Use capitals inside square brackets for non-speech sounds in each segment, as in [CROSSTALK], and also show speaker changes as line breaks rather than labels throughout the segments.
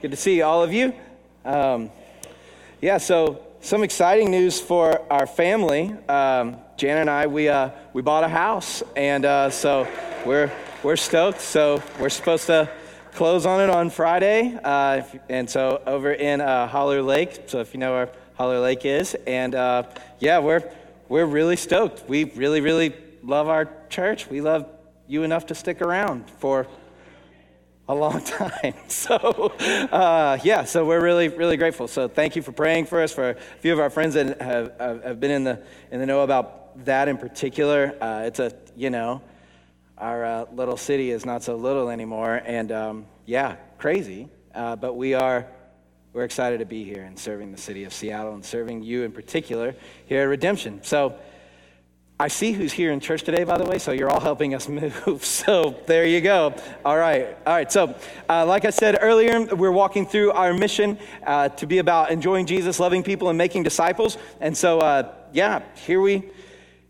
Good to see all of you. Um, yeah, so some exciting news for our family. Um, Jan and I, we, uh, we bought a house, and uh, so we're, we're stoked. So we're supposed to close on it on Friday, uh, and so over in uh, Haller Lake. So if you know where Haller Lake is, and uh, yeah, we're we're really stoked. We really, really love our church. We love you enough to stick around for a long [LAUGHS] time. So, uh, yeah, so we're really, really grateful. So, thank you for praying for us, for a few of our friends that have, have been in the, in the know about that in particular. Uh, it's a, you know, our uh, little city is not so little anymore. And um, yeah, crazy. Uh, but we are, we're excited to be here and serving the city of Seattle and serving you in particular here at Redemption. So, I see who's here in church today, by the way, so you're all helping us [LAUGHS] move. So there you go. All right. All right. So, uh, like I said earlier, we're walking through our mission uh, to be about enjoying Jesus, loving people, and making disciples. And so, uh, yeah, here we,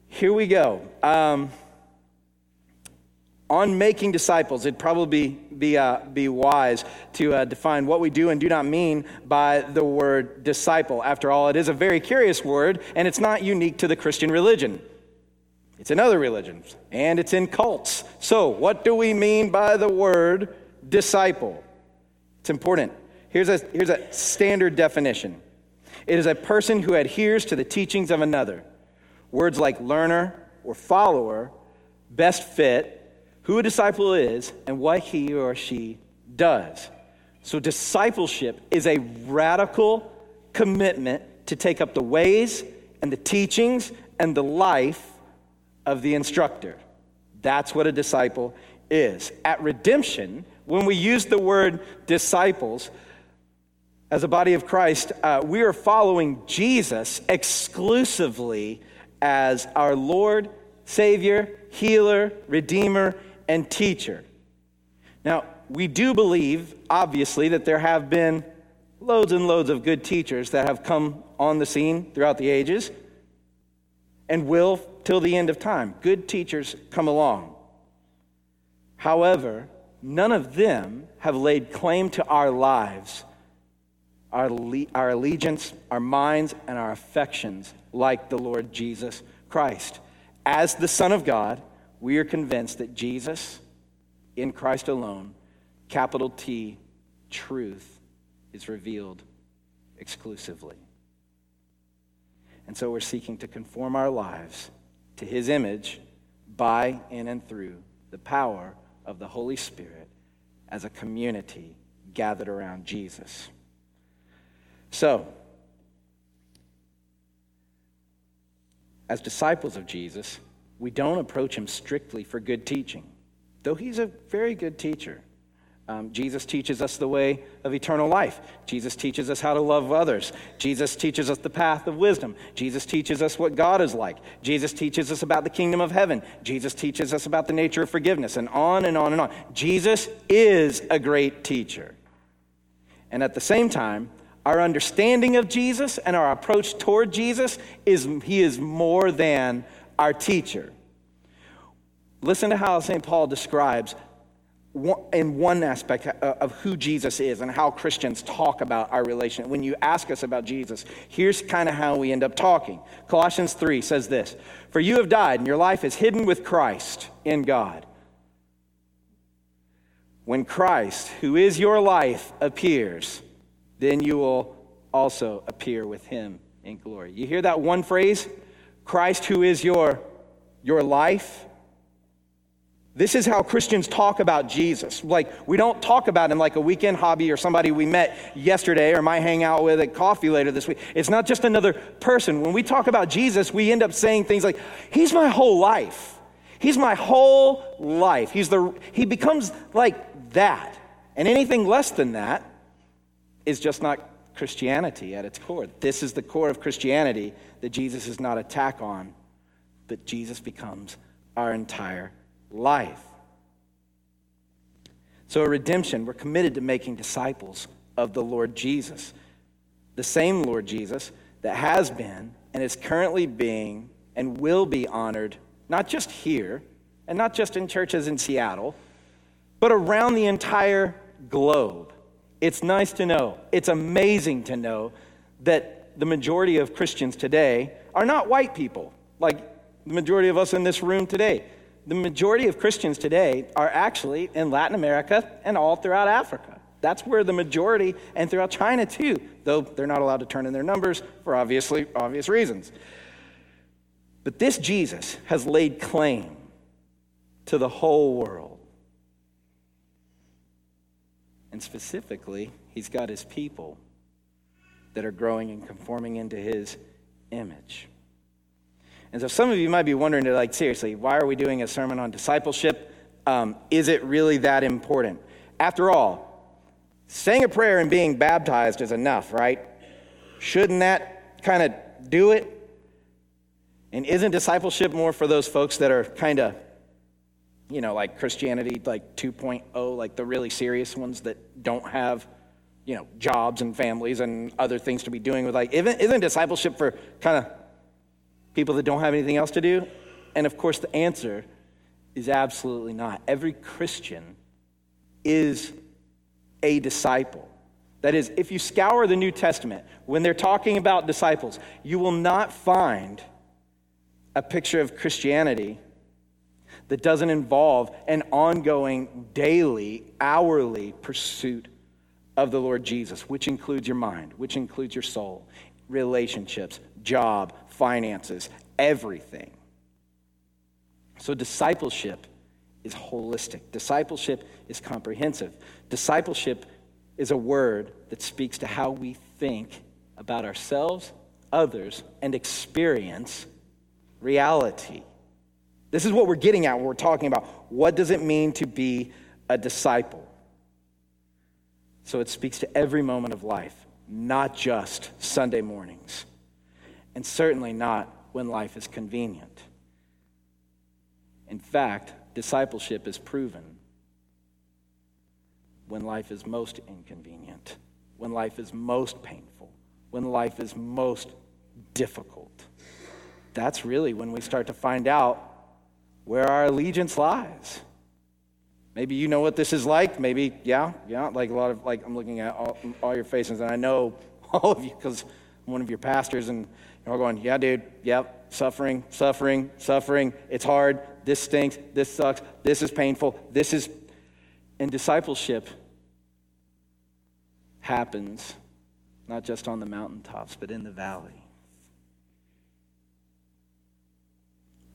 here we go. Um, on making disciples, it'd probably be, uh, be wise to uh, define what we do and do not mean by the word disciple. After all, it is a very curious word, and it's not unique to the Christian religion. It's in other religions and it's in cults. So, what do we mean by the word disciple? It's important. Here's a, here's a standard definition it is a person who adheres to the teachings of another. Words like learner or follower best fit who a disciple is and what he or she does. So, discipleship is a radical commitment to take up the ways and the teachings and the life of the instructor. That's what a disciple is. At redemption, when we use the word disciples, as a body of Christ, uh, we are following Jesus exclusively as our Lord, Savior, healer, Redeemer, and teacher. Now, we do believe, obviously, that there have been loads and loads of good teachers that have come on the scene throughout the ages and will till the end of time. Good teachers come along. However, none of them have laid claim to our lives, our, our allegiance, our minds, and our affections like the Lord Jesus Christ. As the Son of God, we are convinced that Jesus, in Christ alone, capital T, truth, is revealed exclusively. And so we're seeking to conform our lives to his image by, in, and through the power of the Holy Spirit as a community gathered around Jesus. So, as disciples of Jesus, we don't approach him strictly for good teaching, though he's a very good teacher. Um, Jesus teaches us the way of eternal life. Jesus teaches us how to love others. Jesus teaches us the path of wisdom. Jesus teaches us what God is like. Jesus teaches us about the kingdom of heaven. Jesus teaches us about the nature of forgiveness, and on and on and on. Jesus is a great teacher. And at the same time, our understanding of Jesus and our approach toward Jesus is he is more than our teacher. Listen to how St. Paul describes in one aspect uh, of who Jesus is and how Christians talk about our relation. When you ask us about Jesus, here's kind of how we end up talking. Colossians 3 says this For you have died, and your life is hidden with Christ in God. When Christ, who is your life, appears, then you will also appear with him in glory. You hear that one phrase? Christ, who is your, your life? This is how Christians talk about Jesus. Like, we don't talk about him like a weekend hobby or somebody we met yesterday or might hang out with at coffee later this week. It's not just another person. When we talk about Jesus, we end up saying things like, He's my whole life. He's my whole life. He's the, he becomes like that. And anything less than that is just not Christianity at its core. This is the core of Christianity that Jesus is not a tack on, but Jesus becomes our entire life. So, at redemption, we're committed to making disciples of the Lord Jesus, the same Lord Jesus that has been and is currently being and will be honored, not just here and not just in churches in Seattle, but around the entire globe It's nice to know, it's amazing to know that the majority of Christians today are not white people, like the majority of us in this room today. The majority of Christians today are actually in Latin America and all throughout Africa. That's where the majority, and throughout China too, though they're not allowed to turn in their numbers for obviously obvious reasons. But this Jesus has laid claim to the whole world. And specifically, he's got his people that are growing and conforming into his image. And so some of you might be wondering, like, seriously, why are we doing a sermon on discipleship? Um, is it really that important? After all, saying a prayer and being baptized is enough, right? Shouldn't that kind of do it? And isn't discipleship more for those folks that are kind of, you know, like Christianity, like 2.0, like the really serious ones that don't have, you know, jobs and families and other things to be doing with, like, isn't, isn't discipleship for kind of people that don't have anything else to do? And of course, the answer is absolutely not. Every Christian is a disciple. That is, if you scour the New Testament, when they're talking about disciples, you will not find a picture of Christianity that doesn't involve an ongoing, daily, hourly pursuit of the Lord Jesus, which includes your mind, which includes your soul, relationships, job, finances, everything. So, discipleship is holistic, discipleship is comprehensive. Discipleship is a word that speaks to how we think about ourselves, others, and experience reality. This is what we're getting at when we're talking about what does it mean to be a disciple. So it speaks to every moment of life, not just Sunday mornings, and certainly not when life is convenient. In fact, discipleship is proven when life is most inconvenient, when life is most painful, when life is most difficult that's really when we start to find out where our allegiance lies. Maybe you know what this is like. Maybe, yeah, yeah, like a lot of, like, I'm looking at all, all your faces, and I know [LAUGHS] all of you because I'm one of your pastors, and you're all going, yeah, dude, yep, suffering, suffering, suffering. It's hard. This stinks. This sucks. This is painful. This is. And discipleship happens not just on the mountaintops, but in the valley.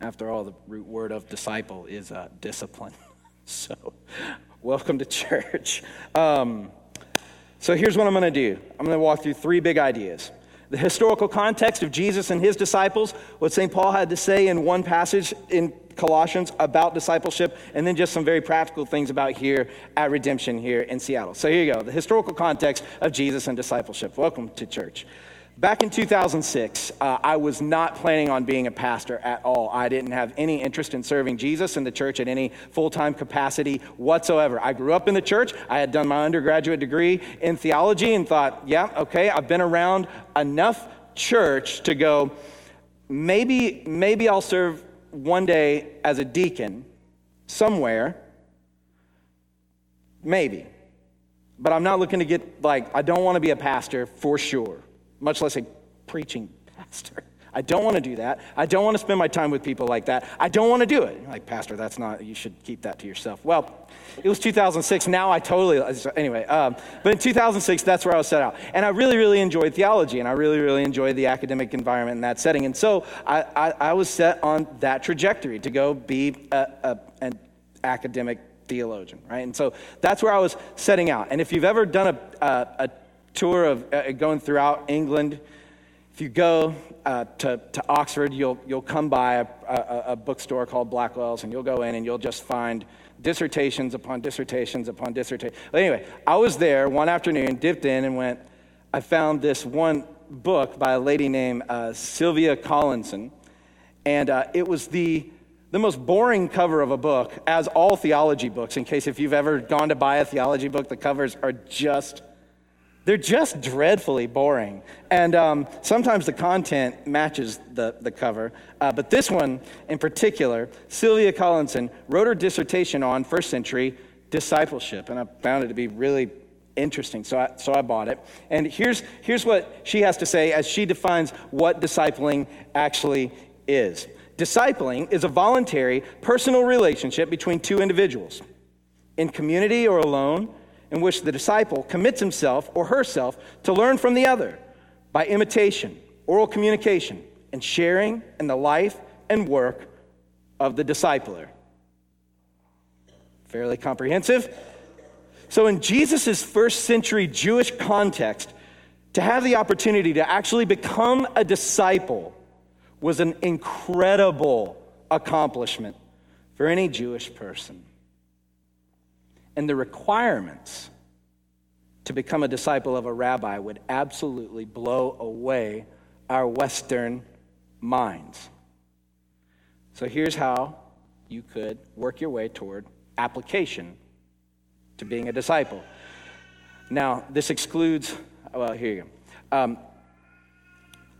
After all, the root word of disciple is uh, discipline. [LAUGHS] so, welcome to church. Um, so, here's what I'm going to do I'm going to walk through three big ideas the historical context of Jesus and his disciples, what St. Paul had to say in one passage in Colossians about discipleship, and then just some very practical things about here at Redemption here in Seattle. So here you go the historical context of Jesus and discipleship. Welcome to church. Back in 2006, uh, I was not planning on being a pastor at all. I didn't have any interest in serving Jesus in the church at any full time capacity whatsoever. I grew up in the church. I had done my undergraduate degree in theology and thought, yeah, okay, I've been around enough church to go, maybe, maybe I'll serve one day as a deacon somewhere. Maybe. But I'm not looking to get, like, I don't want to be a pastor for sure much less a preaching pastor. I don't want to do that. I don't want to spend my time with people like that. I don't want to do it. Like, Pastor, that's not, you should keep that to yourself. Well, it was 2006. Now I totally, anyway, um, but in 2006, that's where I was set out. And I really, really enjoyed theology, and I really, really enjoyed the academic environment in that setting. And so I, I, I was set on that trajectory to go be a, a, an academic theologian, right? And so that's where I was setting out. And if you've ever done a, a, a tour of uh, going throughout England. If you go uh, to, to Oxford, you'll, you'll come by a, a, a, bookstore called Blackwell's, and you'll go in and you'll just find dissertations upon dissertations upon dissertations. Anyway, I was there one afternoon, dipped in, and went, I found this one book by a lady named uh, Sylvia Collinson, and uh, it was the the most boring cover of a book, as all theology books, in case if you've ever gone to buy a theology book, the covers are just they're just dreadfully boring. And um, sometimes the content matches the, the cover. Uh, but this one in particular, Sylvia Collinson wrote her dissertation on first century discipleship. And I found it to be really Interesting. So I, so I bought it. And here's, here's what she has to say as she defines what discipling actually is. Discipling is a voluntary, personal relationship between two individuals, in community or alone, in which the disciple commits himself or herself to learn from the other by imitation, oral communication, and sharing in the life and work of the discipler. Fairly comprehensive. So, in Jesus' first century Jewish context, to have the opportunity to actually become a disciple was an incredible accomplishment for any Jewish person. And the requirements to become a disciple of a rabbi would absolutely blow away our Western minds. So here's how you could work your way toward application to being a disciple. Now, this excludes, well, here you go. Um,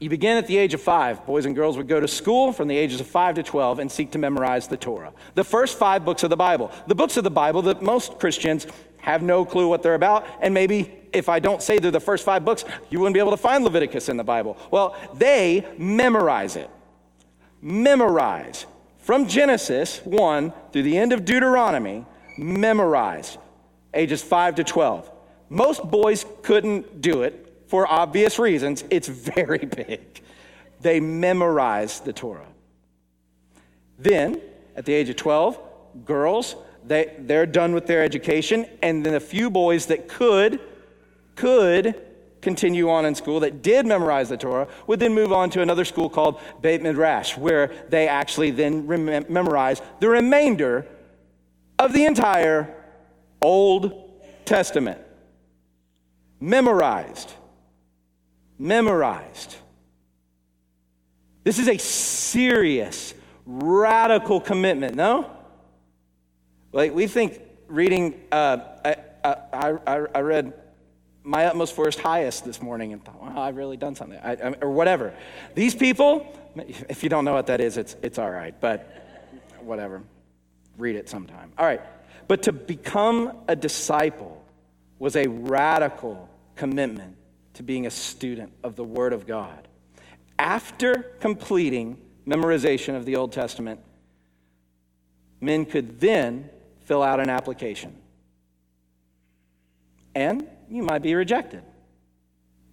you begin at the age of five. Boys and girls would go to school from the ages of five to 12 and seek to memorize the Torah. The first five books of the Bible. The books of the Bible that most Christians have no clue what they're about. And maybe if I don't say they're the first five books, you wouldn't be able to find Leviticus in the Bible. Well, they memorize it. Memorize. From Genesis 1 through the end of Deuteronomy, memorize. Ages 5 to 12. Most boys couldn't do it for obvious reasons, it's very [LAUGHS] big. They memorize the Torah. Then, at the age of 12, girls, they, they're done with their education, and then a few boys that could, could continue on in school that did memorize the Torah would then move on to another school called Beit Midrash, where they actually then rem- memorize the remainder of the entire Old Testament. Memorized memorized. This is a serious, radical commitment, no? Like, we think reading, uh, I, I, I, I, read My Utmost for His Highest this morning and thought, wow, I've really done something, I, or whatever. These people, if you don't know what that is, it's, it's all right, but whatever. Read it sometime. All right. But to become a disciple was a radical commitment to being a student of the Word of God. After completing memorization of the Old Testament, men could then fill out an application. And you might be rejected.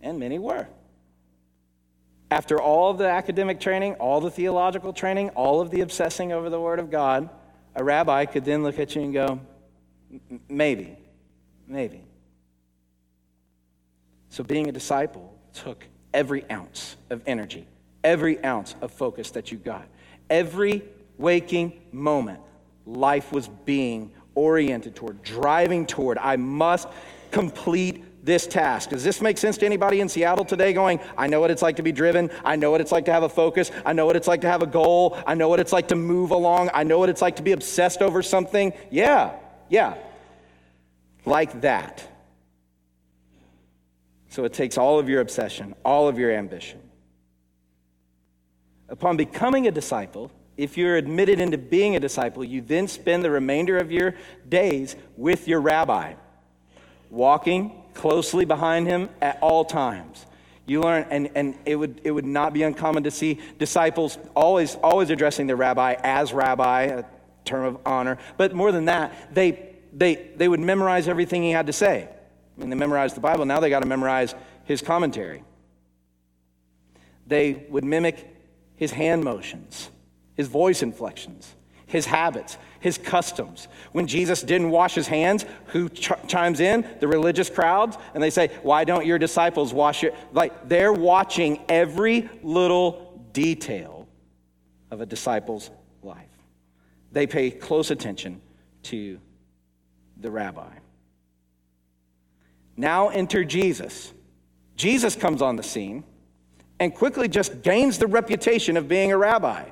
And many were. After all of the academic training, all the theological training, all of the obsessing over the Word of God, a rabbi could then look at you and go, maybe, maybe. So, being a disciple took every ounce of energy, every ounce of focus that you got. Every waking moment, life was being oriented toward, driving toward, I must complete this task. Does this make sense to anybody in Seattle today going, I know what it's like to be driven. I know what it's like to have a focus. I know what it's like to have a goal. I know what it's like to move along. I know what it's like to be obsessed over something. Yeah, yeah. Like that. So it takes all of your obsession, all of your ambition. Upon becoming a disciple, if you're admitted into being a disciple, you then spend the remainder of your days with your rabbi, walking closely behind him at all times. You learn, and, and it, would, it would not be uncommon to see disciples always, always addressing their rabbi as rabbi, a term of honor. But more than that, they, they, they would memorize everything he had to say. Mean, they memorized the Bible, now they got to memorize his commentary. They would mimic his hand motions, his voice inflections, his habits, his customs. When Jesus didn't wash his hands, who ch- chimes in? The religious crowds. And they say, Why don't your disciples wash your. Like, they're watching every little detail of a disciple's life. They pay close attention to the rabbi. Now enter Jesus. Jesus comes on the scene and quickly just gains the reputation of being a rabbi.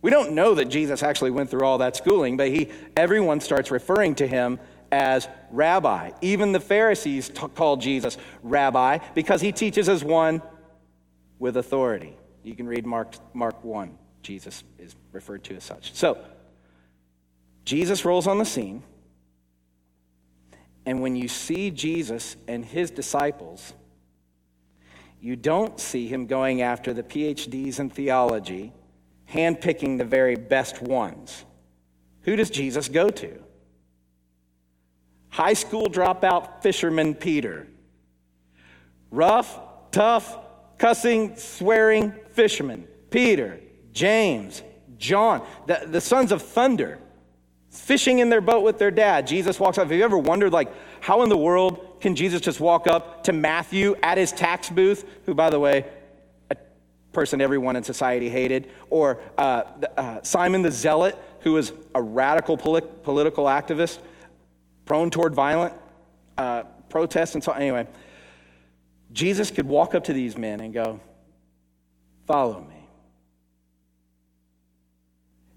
We don't know that Jesus actually went through all that schooling, but he, everyone starts referring to him as rabbi. Even the Pharisees t- call Jesus rabbi because he teaches as one with authority. You can read Mark, Mark 1. Jesus is referred to as such. So, Jesus rolls on the scene And when you see Jesus and his disciples, you don't see him going after the PhDs in theology, handpicking the very best ones. Who does Jesus go to? High school dropout fisherman Peter. Rough, tough, cussing, swearing fisherman Peter, James, John, the, the sons of thunder, fishing in their boat with their dad. Jesus walks up. Have you ever wondered, like, how in the world can Jesus just walk up to Matthew at his tax booth, who, by the way, a person everyone in society hated, or uh, uh, Simon the Zealot, who was a radical polit- political activist, prone toward violent uh, protests and so. Anyway, Jesus could walk up to these men and go, Follow me.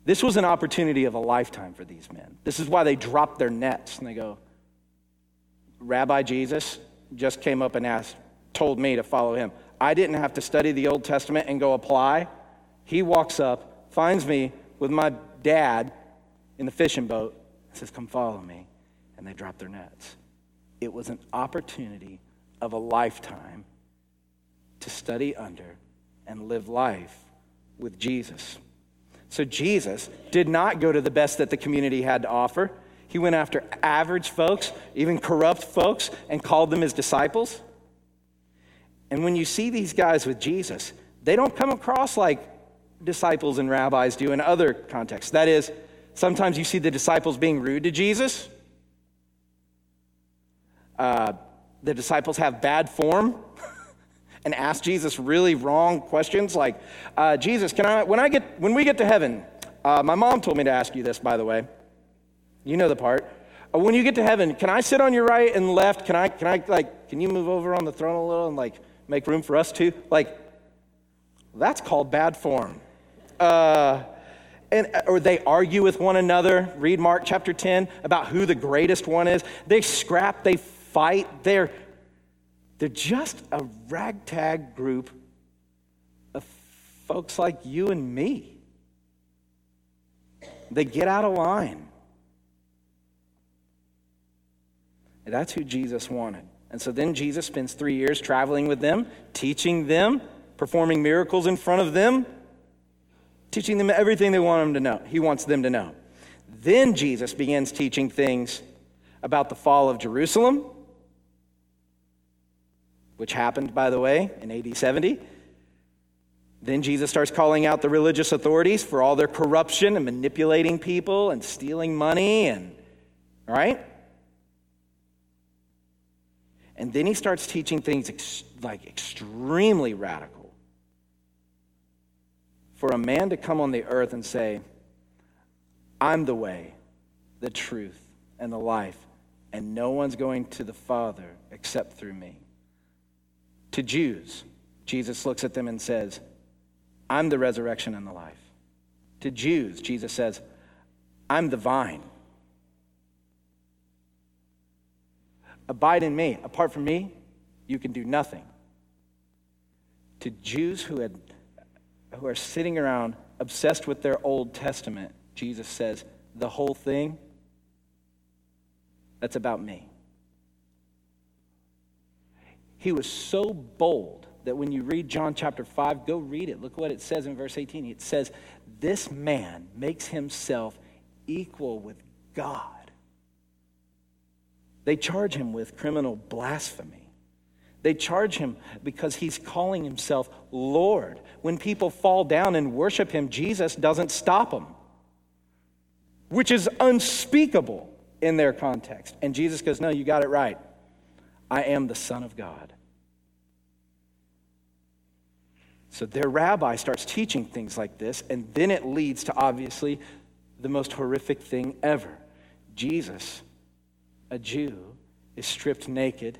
This was an opportunity of a lifetime for these men. This is why they dropped their nets and they go, Rabbi Jesus just came up and asked, told me to follow him. I didn't have to study the Old Testament and go apply. He walks up, finds me with my dad in the fishing boat, and says, Come follow me. And they drop their nets. It was an opportunity of a lifetime to study under and live life with Jesus. So Jesus did not go to the best that the community had to offer. He went after average folks, even corrupt folks, and called them his disciples. And when you see these guys with Jesus, they don't come across like disciples and rabbis do in other contexts. That is, sometimes you see the disciples being rude to Jesus. Uh, the disciples have bad form [LAUGHS] and ask Jesus really wrong questions like, uh, Jesus, can I, when, I get, when we get to heaven, uh, my mom told me to ask you this, by the way. You know the part. Uh, when you get to heaven, can I sit on your right and left? Can I, can I, like, can you move over on the throne a little and, like, make room for us too? Like, that's called bad form. Uh, and, uh, or they argue with one another. Read Mark chapter 10 about who the greatest one is. They scrap, they fight. They're, they're just a ragtag group of folks like you and me. They get out of line. And that's who Jesus wanted. And so then Jesus spends three years traveling with them, teaching them, performing miracles in front of them, teaching them everything they want them to know. He wants them to know. Then Jesus begins teaching things about the fall of Jerusalem, which happened, by the way, in AD 70. Then Jesus starts calling out the religious authorities for all their corruption and manipulating people and stealing money and, right? And then he starts teaching things ex- like extremely radical. For a man to come on the earth and say, I'm the way, the truth, and the life, and no one's going to the Father except through me. To Jews, Jesus looks at them and says, I'm the resurrection and the life. To Jews, Jesus says, I'm the vine. Abide in me. Apart from me, you can do nothing. To Jews who, had, who are sitting around obsessed with their Old Testament, Jesus says, the whole thing, that's about me. He was so bold that when you read John chapter 5, go read it. Look what it says in verse 18. It says, This man makes himself equal with God. They charge him with criminal blasphemy. They charge him because he's calling himself Lord. When people fall down and worship him, Jesus doesn't stop them, which is unspeakable in their context. And Jesus goes, No, you got it right. I am the Son of God. So their rabbi starts teaching things like this, and then it leads to obviously the most horrific thing ever. Jesus a Jew is stripped naked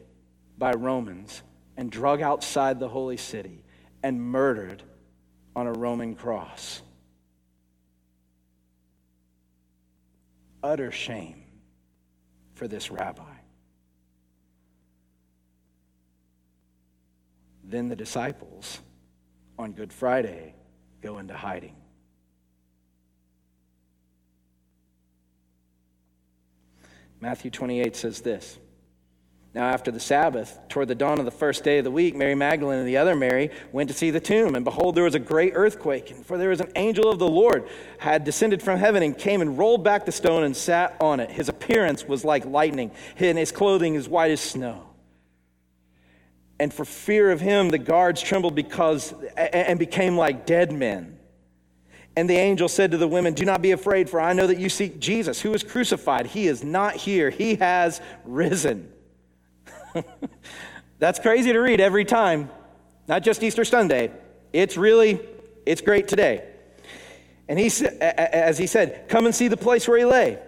by Romans and drug outside the holy city and murdered on a Roman cross. Utter shame for this rabbi. Then the disciples on Good Friday go into hiding. Matthew 28 says this Now, after the Sabbath, toward the dawn of the first day of the week, Mary Magdalene and the other Mary went to see the tomb. And behold, there was a great earthquake, and for there was an angel of the Lord had descended from heaven and came and rolled back the stone and sat on it. His appearance was like lightning, and his clothing as white as snow. And for fear of him, the guards trembled because and became like dead men. And the angel said to the women, Do not be afraid, for I know that you seek Jesus, who was crucified. He is not here, he has risen. [LAUGHS] That's crazy to read every time, not just Easter Sunday. It's really, it's great today. And he, as he said, Come and see the place where he lay.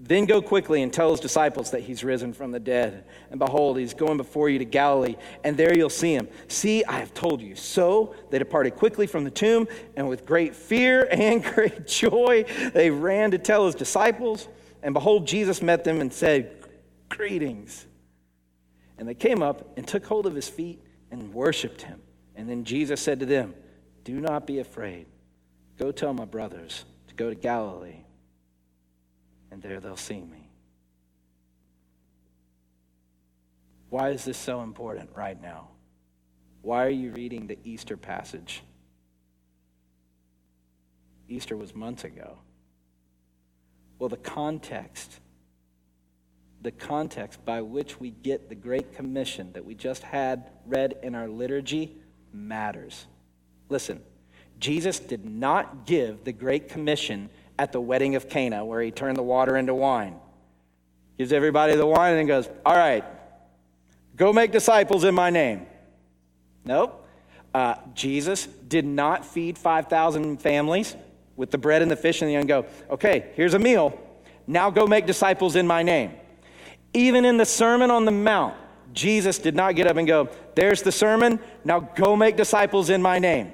Then go quickly and tell his disciples that he's risen from the dead. And behold, he's going before you to Galilee, and there you'll see him. See, I have told you. So they departed quickly from the tomb, and with great fear [LAUGHS] and great joy, they ran to tell his disciples. And behold, Jesus met them and said, Greetings. And they came up and took hold of his feet and worshiped him. And then Jesus said to them, Do not be afraid. Go tell my brothers to go to Galilee and there they'll see me. Why is this so important right now? Why are you reading the Easter passage? Easter was months ago. Well, the context, the context by which we get the Great Commission that we just had read in our liturgy matters. Listen, Jesus did not give the Great Commission at the wedding of Cana, where he turned the water into wine. Gives everybody the wine and goes, All right, go make disciples in my name. Nope. Uh, Jesus did not feed 5,000 families with the bread and the fish and the and go, Okay, here's a meal. Now go make disciples in my name. Even in the Sermon on the Mount, Jesus did not get up and go, There's the sermon. Now go make disciples in my name.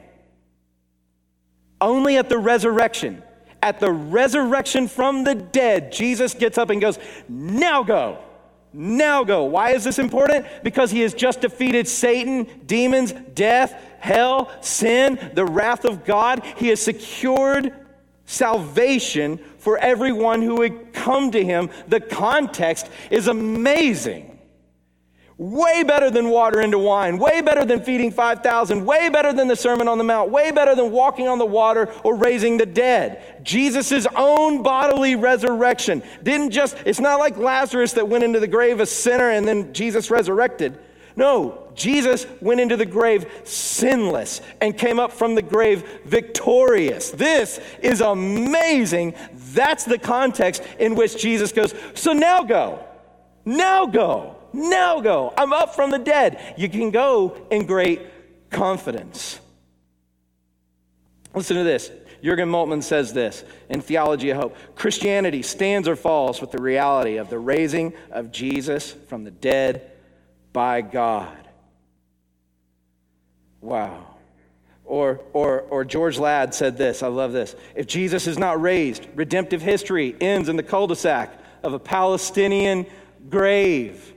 Only at the resurrection at the resurrection from the dead, Jesus gets up and goes, Now go. Now go. Why is this important? Because he has just defeated Satan, demons, death, hell, sin, the wrath of God. He has secured salvation for everyone who would come to him. The context is amazing. Way better than water into wine, way better than feeding 5,000, way better than the Sermon on the Mount, way better than walking on the water or raising the dead. Jesus' own bodily resurrection didn't just, it's not like Lazarus that went into the grave a sinner and then Jesus resurrected. No, Jesus went into the grave sinless and came up from the grave victorious. This is amazing. That's the context in which Jesus goes, So now go. Now go. Now go. I'm up from the dead. You can go in great confidence. Listen to this. Jurgen Moltmann says this in Theology of Hope Christianity stands or falls with the reality of the raising of Jesus from the dead by God. Wow. Or, or, or George Ladd said this I love this. If Jesus is not raised, redemptive history ends in the cul de sac of a Palestinian grave.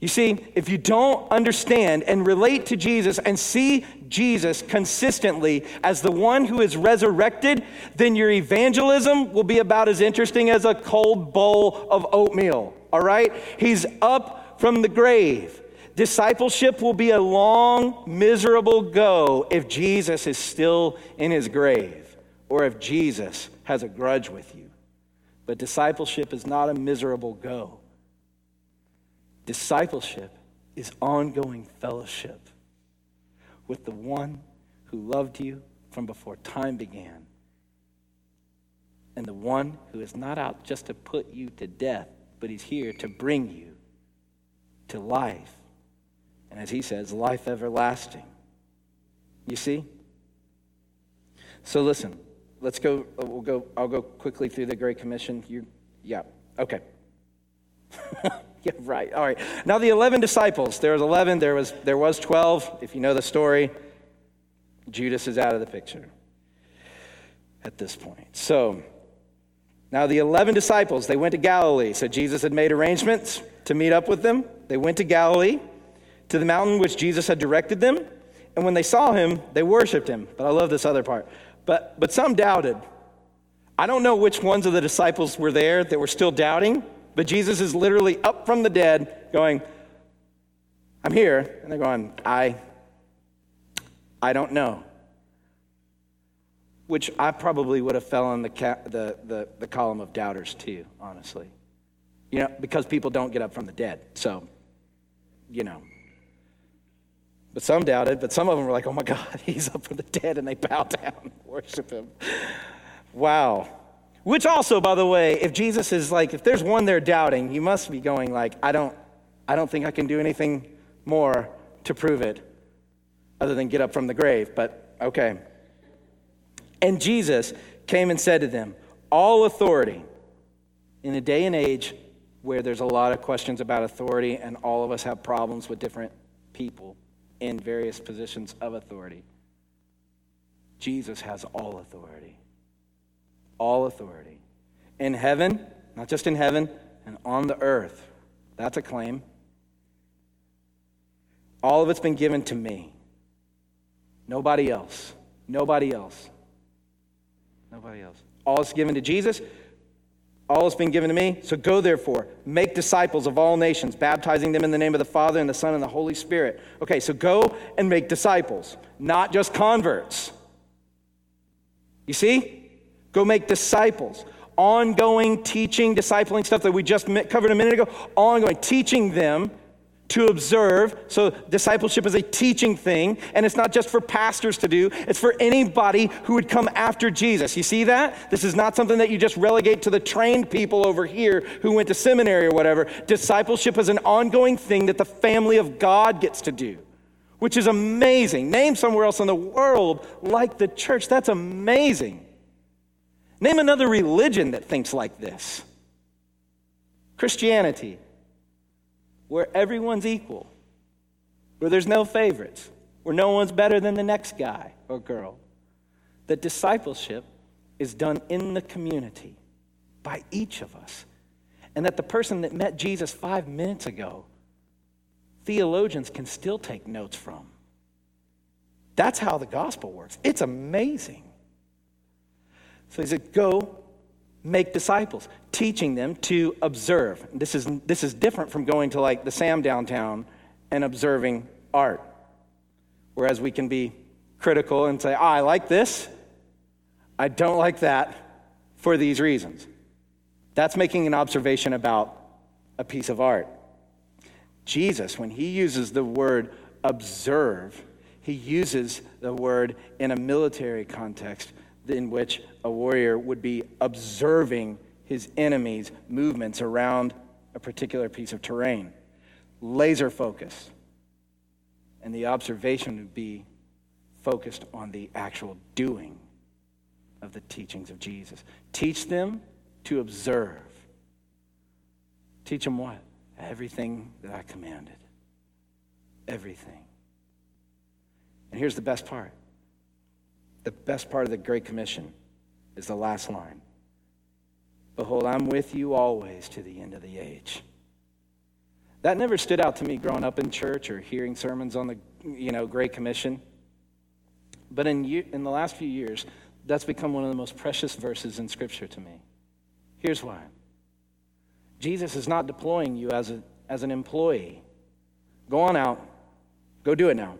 You see, if you don't understand and relate to Jesus and see Jesus consistently as the one who is resurrected, then your evangelism will be about as interesting as a cold bowl of oatmeal, all right? He's up from the grave. Discipleship will be a long, miserable go if Jesus is still in his grave or if Jesus has a grudge with you. But discipleship is not a miserable go. Discipleship is ongoing fellowship with the one who loved you from before time began, and the one who is not out just to put you to death, but he's here to bring you to life. And as he says, life everlasting. You see? So listen, let's go. We'll go. I'll go quickly through the Great Commission. You, yeah, okay. [LAUGHS] [LAUGHS] yeah, right. All right. Now the 11 disciples, there was 11, there was, there was 12. If you know the story, Judas is out of the picture at this point. So now the 11 disciples, they went to Galilee. So Jesus had made arrangements to meet up with them. They went to Galilee, to the mountain which Jesus had directed them. And when they saw him, they worshiped him. But I love this other part. But, but some doubted. I don't know which ones of the disciples were there that were still doubting but Jesus is literally up from the dead going, I'm here. And they're going, I, I don't know. Which I probably would have fell in the, ca- the, the, the column of doubters too, honestly. You know, because people don't get up from the dead. So, you know. But some doubted, but some of them were like, oh my God, [LAUGHS] he's up from the dead, and they bow [LAUGHS] down and worship him. Wow. Which also, by the way, if Jesus is like, if there's one they're doubting, you must be going like, I don't, I don't think I can do anything more to prove it other than get up from the grave, but okay. And Jesus came and said to them, All authority in a day and age where there's a lot of questions about authority and all of us have problems with different people in various positions of authority. Jesus has all authority all authority in heaven, not just in heaven, and on the earth. That's a claim. All of it's been given to me. Nobody else. Nobody else. Nobody else. All is given to Jesus. All has been given to me. So go, therefore, make disciples of all nations, baptizing them in the name of the Father and the Son and the Holy Spirit. Okay, so go and make disciples, not just converts. You see? Go make disciples. Ongoing teaching, discipling stuff that we just covered a minute ago. Ongoing, teaching them to observe. So, discipleship is a teaching thing, and it's not just for pastors to do, it's for anybody who would come after Jesus. You see that? This is not something that you just relegate to the trained people over here who went to seminary or whatever. Discipleship is an ongoing thing that the family of God gets to do, which is amazing. Name somewhere else in the world like the church. That's amazing. Name another religion that thinks like this Christianity, where everyone's equal, where there's no favorites, where no one's better than the next guy or girl. That discipleship is done in the community by each of us. And that the person that met Jesus five minutes ago, theologians can still take notes from. That's how the gospel works. It's amazing. So he said, Go make disciples, teaching them to observe. This is, this is different from going to like the Sam downtown and observing art. Whereas we can be critical and say, oh, I like this, I don't like that for these reasons. That's making an observation about a piece of art. Jesus, when he uses the word observe, he uses the word in a military context in which a warrior would be observing his enemy's movements around a particular piece of terrain. Laser focus. And the observation would be focused on the actual doing of the teachings of Jesus. Teach them to observe. Teach them what? Everything that I commanded. Everything. And here's the best part the best part of the Great Commission is the last line Behold, I'm with you always to the end of the age. That never stood out to me growing up in church or hearing sermons on the you know, Great Commission. But in, in the last few years, that's become one of the most precious verses in Scripture to me. Here's why Jesus is not deploying you as, a, as an employee. Go on out, go do it now.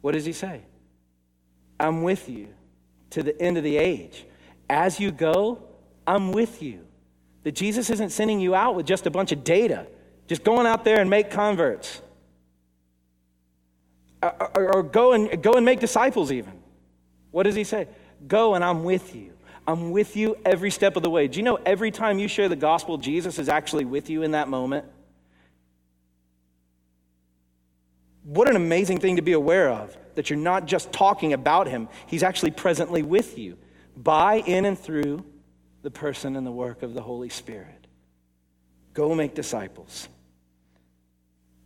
What does he say? I'm with you to the end of the age. As you go, I'm with you. That Jesus isn't sending you out with just a bunch of data, just going out there and make converts. Or, or, go, and, go and make disciples, even. What does he say? Go and I'm with you. I'm with you every step of the way. Do you know every time you share the gospel, Jesus is actually with you in that moment? What an amazing thing to be aware of that you're not just talking about him, he's actually presently with you by, in, and through the person and the work of the Holy Spirit. Go make disciples.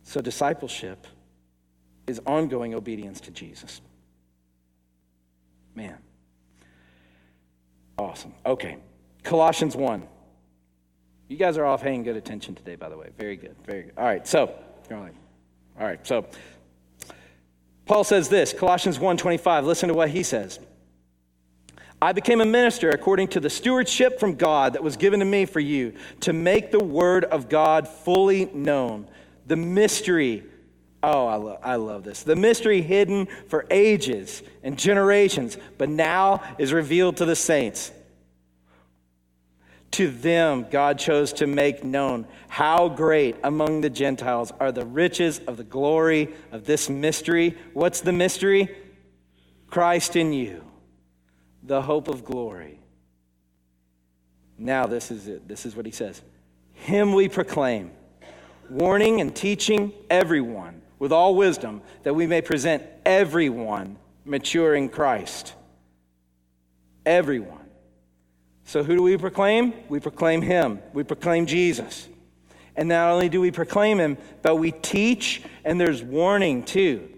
So, discipleship is ongoing obedience to Jesus. Man. Awesome. Okay. Colossians 1. You guys are all paying good attention today, by the way. Very good. Very good. All right. So, all right. So, Paul says this, Colossians 1:25, listen to what he says. I became a minister according to the stewardship from God that was given to me for you to make the word of God fully known. The mystery, oh, I, lo- I love this. The mystery hidden for ages and generations, but now is revealed to the saints. To them, God chose to make known how great among the Gentiles are the riches of the glory of this mystery. What's the mystery? Christ in you, the hope of glory. Now, this is it. This is what he says Him we proclaim, warning and teaching everyone with all wisdom, that we may present everyone mature in Christ. Everyone. So, who do we proclaim? We proclaim Him. We proclaim Jesus. And not only do we proclaim Him, but we teach, and there's warning too.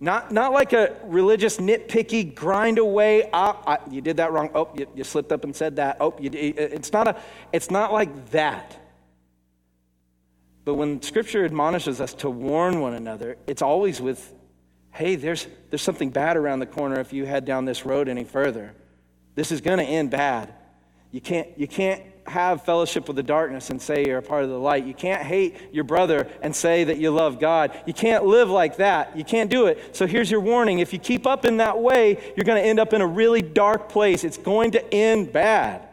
Not, not like a religious nitpicky grind away. Ah, I, you did that wrong. Oh, you, you, slipped up and said that. Oh, you, it's, not a, it's not like that. But when Scripture admonishes us to warn one another, it's always with, hey, there's, there's something bad around the corner if you head down this road any further. This is going to end bad. You can't, you can't have fellowship with the darkness and say you're a part of the light. You can't hate your brother and say that you love God. You can't live like that. You can't do it. So here's your warning. If you keep up in that way, you're going to end up in a really dark place. It's going to end bad.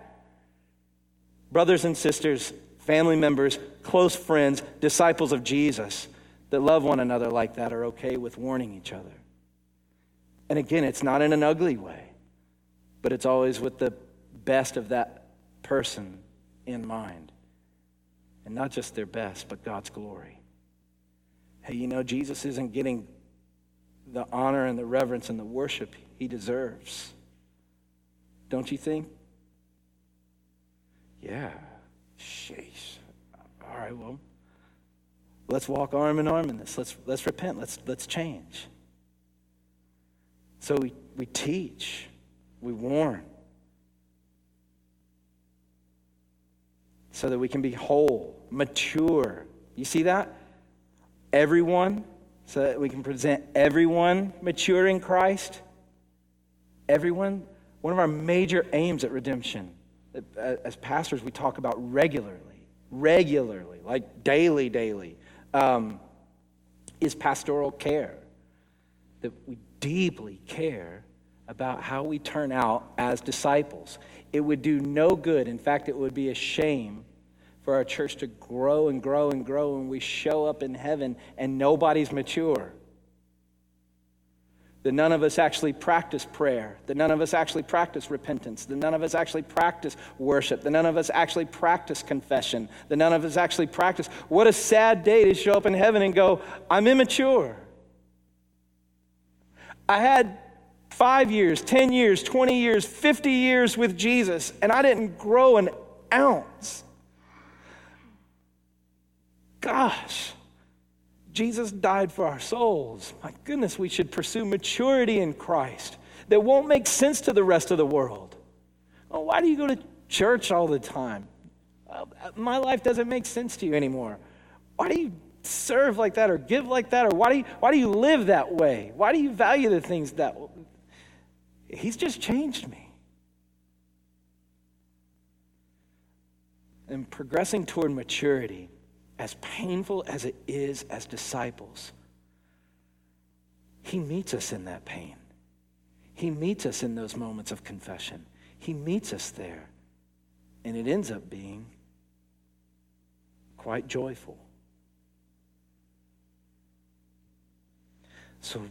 Brothers and sisters, family members, close friends, disciples of Jesus that love one another like that are okay with warning each other. And again, it's not in an ugly way, but it's always with the best of that person in mind. And not just their best, but God's glory. Hey, you know, Jesus isn't getting the honor and the reverence and the worship he deserves. Don't you think? Yeah. Sheesh. All right, well, let's walk arm in arm in this. Let's, let's repent. Let's, let's change. So we, we teach, we warn, so that we can be whole, mature. You see that? Everyone, so that we can present everyone mature in Christ. Everyone. One of our major aims at redemption, as pastors, we talk about regularly, regularly, like daily, daily, um, is pastoral care. That we deeply care about how we turn out as disciples. It would do no good. In fact, it would be a shame for our church to grow and grow and grow and we show up in heaven and nobody's mature. That none of us actually practice prayer, that none of us actually practice repentance, that none of us actually practice worship, that none of us actually practice confession, that none of us actually practice. What a sad day to show up in heaven and go, I'm immature. I had five years, 10 years, 20 years, 50 years with Jesus, and I didn't grow an ounce. Gosh, Jesus died for our souls. My goodness, we should pursue maturity in Christ that won't make sense to the rest of the world. Oh, why do you go to church all the time? My life doesn't make sense to you anymore. Why do you serve like that or give like that or why do you, why do you live that way? Why do you value the things that He's just changed me. And progressing toward maturity, as painful as it is as disciples, He meets us in that pain. He meets us in those moments of confession. He meets us there. And it ends up being quite joyful. So,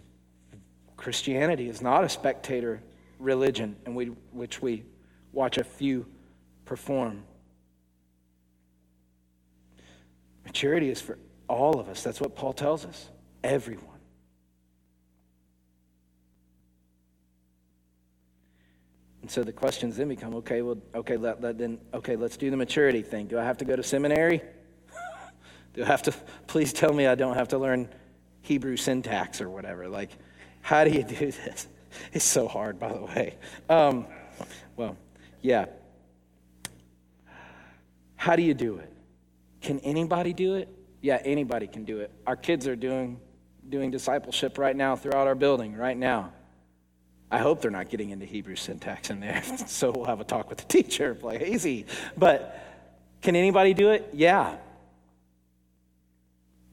Christianity is not a spectator religion in we, which we watch a few perform. Maturity is for all of us. That's what Paul tells us. Everyone. And so the questions then become okay, well, okay, let, let, then, okay, let's do the maturity thing. Do I have to go to seminary? [LAUGHS] do I have to, please tell me I don't have to learn Hebrew syntax or whatever? Like, how do you do this? It's so hard, by the way. Um, well, yeah. How do you do it? Can anybody do it? Yeah, anybody can do it. Our kids are doing, doing discipleship right now throughout our building, right now. I hope they're not getting into Hebrew syntax in there. [LAUGHS] so we'll have a talk with the teacher, [LAUGHS] like easy. But can anybody do it? Yeah.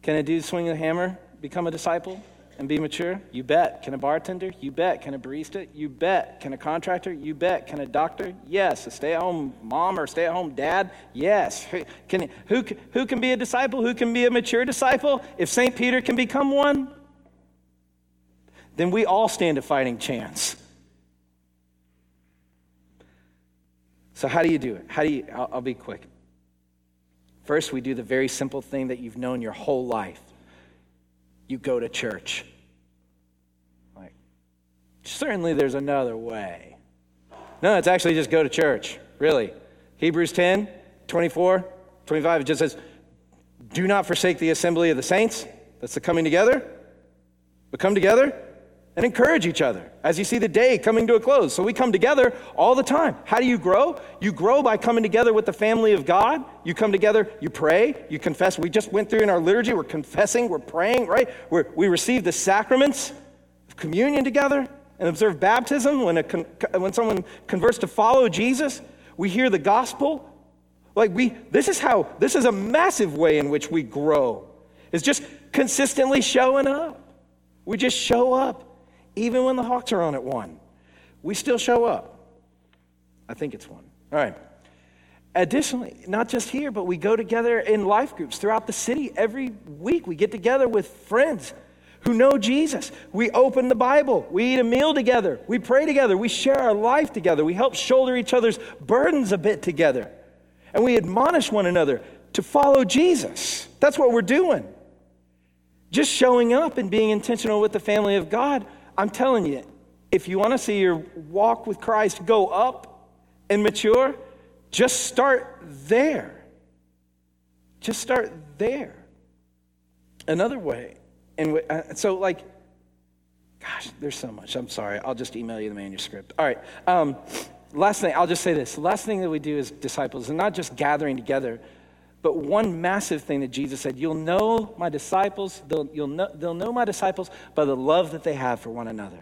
Can a dude swing a hammer become a disciple and be mature? You bet. Can a bartender? You bet. Can a barista? You bet. Can a contractor? You bet. Can a doctor? Yes. A stay at home mom or stay at home dad? Yes. Can, who, who can be a disciple? Who can be a mature disciple? If St. Peter can become one, then we all stand a fighting chance. So, how do you do it? How do you? I'll, I'll be quick. First, we do the very simple thing that you've known your whole life you go to church. Like, certainly there's another way. No, it's actually just go to church, really. Hebrews 10, 24, 25, it just says, Do not forsake the assembly of the saints. That's the coming together. But come together and encourage each other as you see the day coming to a close. So we come together all the time. How do you grow? You grow by coming together with the family of God. You come together, you pray, you confess. We just went through in our liturgy, we're confessing, we're praying, right? We're, we receive the sacraments of communion together and observe baptism when, a, when someone converts to follow Jesus. We hear the gospel. Like we, this is how, this is a massive way in which we grow. It's just consistently showing up. We just show up even when the Hawks are on at one. We still show up. I think it's one. All right. Additionally, not just here, but we go together in life groups throughout the city every week. We get together with friends who know Jesus. We open the Bible. We eat a meal together. We pray together. We share our life together. We help shoulder each other's burdens a bit together. And we admonish one another to follow Jesus. That's what we're doing. Just showing up and being intentional with the family of God I'm telling you, if you want to see your walk with Christ go up and mature, just start there. Just start there. Another way, and uh, so like, gosh, there's so much. I'm sorry. I'll just email you the manuscript. All right. Um, last thing, I'll just say this. Last thing that we do as disciples and not just gathering together, but one massive thing that Jesus said, you'll know my disciples, they'll, you'll know, they'll know my disciples by the love that they have for one another.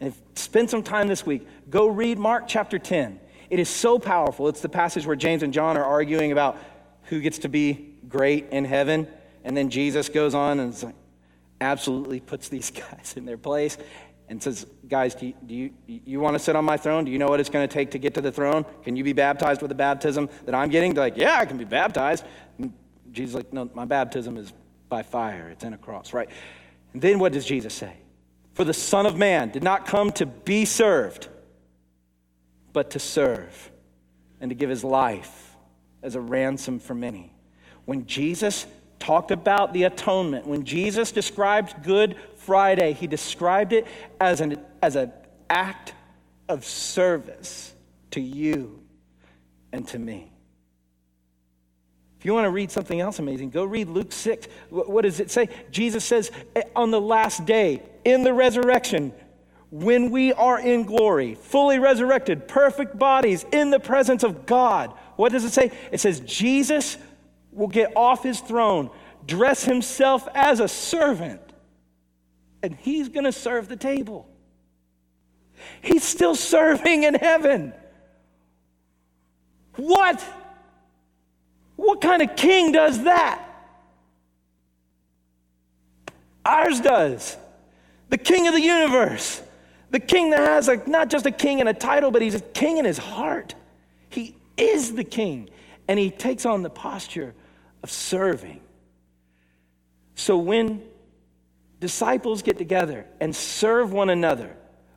And if, spend some time this week, go read Mark chapter 10. It is so powerful. It's the passage where James and John are arguing about who gets to be great in heaven. And then Jesus goes on and like, absolutely puts these [LAUGHS] guys in their place and says, Guys, do you, do you, you want to sit on my throne? Do you know what it's going to take to get to the throne? Can you be baptized with the baptism that I'm getting? They're like, Yeah, I can be baptized. And Jesus like, No, my baptism is by fire, it's in a cross, right? And then what does Jesus say? For the Son of Man did not come to be served, but to serve and to give his life as a ransom for many. When Jesus talked about the atonement, when Jesus described Good Friday, he described it as an, as an act of service to you and to me. If you want to read something else amazing, go read Luke 6. What does it say? Jesus says, eh, on the last day, in the resurrection, when we are in glory, fully resurrected, perfect bodies in the presence of God, what does it say? It says, Jesus will get off his throne, dress himself as a servant, and he's going to serve the table. He's still serving in heaven. What? What kind of king does that? Ours does. The king of the universe. The king that has a, not just a king and a title, but he's a king in his heart. He is the king. And he takes on the posture of serving. So when disciples get together and serve one another,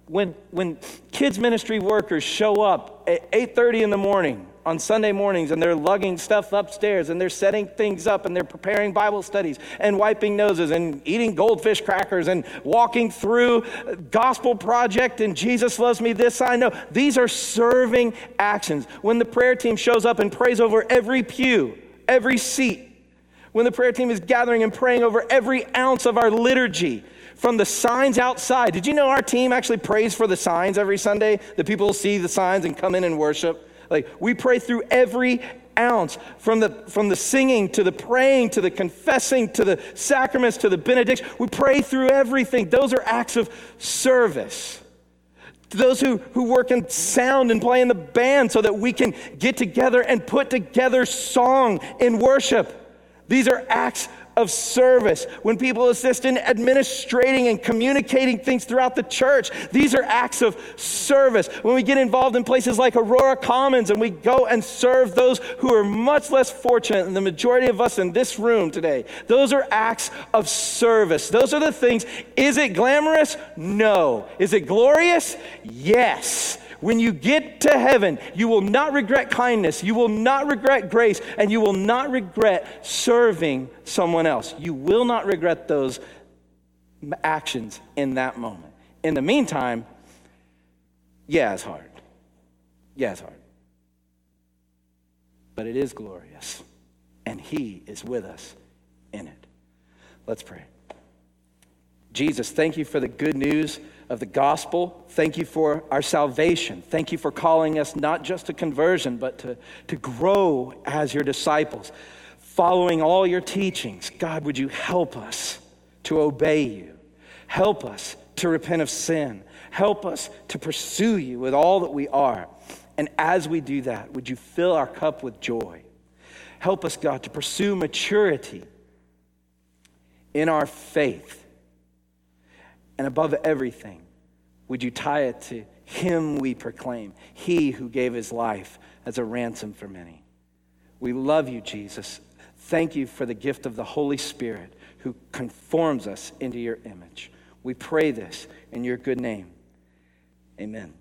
when, when kids ministry workers show up at 8.30 in the morning on Sunday mornings and they're lugging stuff upstairs and they're setting things up and they're preparing Bible studies and wiping noses and eating goldfish crackers and walking through gospel project and Jesus loves me this I know. These are serving actions. When the prayer team shows up and prays over every pew, every seat, when the prayer team is gathering and praying over every ounce of our liturgy, from the signs outside. Did you know our team actually prays for the signs every Sunday? The people see the signs and come in and worship? Like we pray through every ounce from the from the singing to the praying to the confessing to the sacraments to the benediction we pray through everything those are acts of service to those who, who work in sound and play in the band so that we can get together and put together song in worship. These are acts of service. When people assist in administrating and communicating things throughout the church, these are acts of service. When we get involved in places like Aurora Commons and we go and serve those who are much less fortunate than the majority of us in this room today, those are acts of service. Those are the things. Is it glamorous? No. Is it glorious? Yes. When you get to heaven, you will not regret kindness, you will not regret grace, and you will not regret serving someone else. You will not regret those actions in that moment. In the meantime, yeah, it's hard. Yeah, it's hard. But it is glorious, and He is with us in it. Let's pray. Jesus, thank you for the good news of the gospel. Thank you for our salvation. Thank you for calling us not just to conversion, but to, to grow as your disciples, following all your teachings. God, would you help us to obey you? Help us to repent of sin. Help us to pursue you with all that we are. And as we do that, would you fill our cup with joy? Help us, God, to pursue maturity in our faith and above everything, would you tie it to Him we proclaim, He who gave His life as a ransom for many? We love you, Jesus. Thank you for the gift of the Holy Spirit who conforms us into your image. We pray this in your good name. Amen.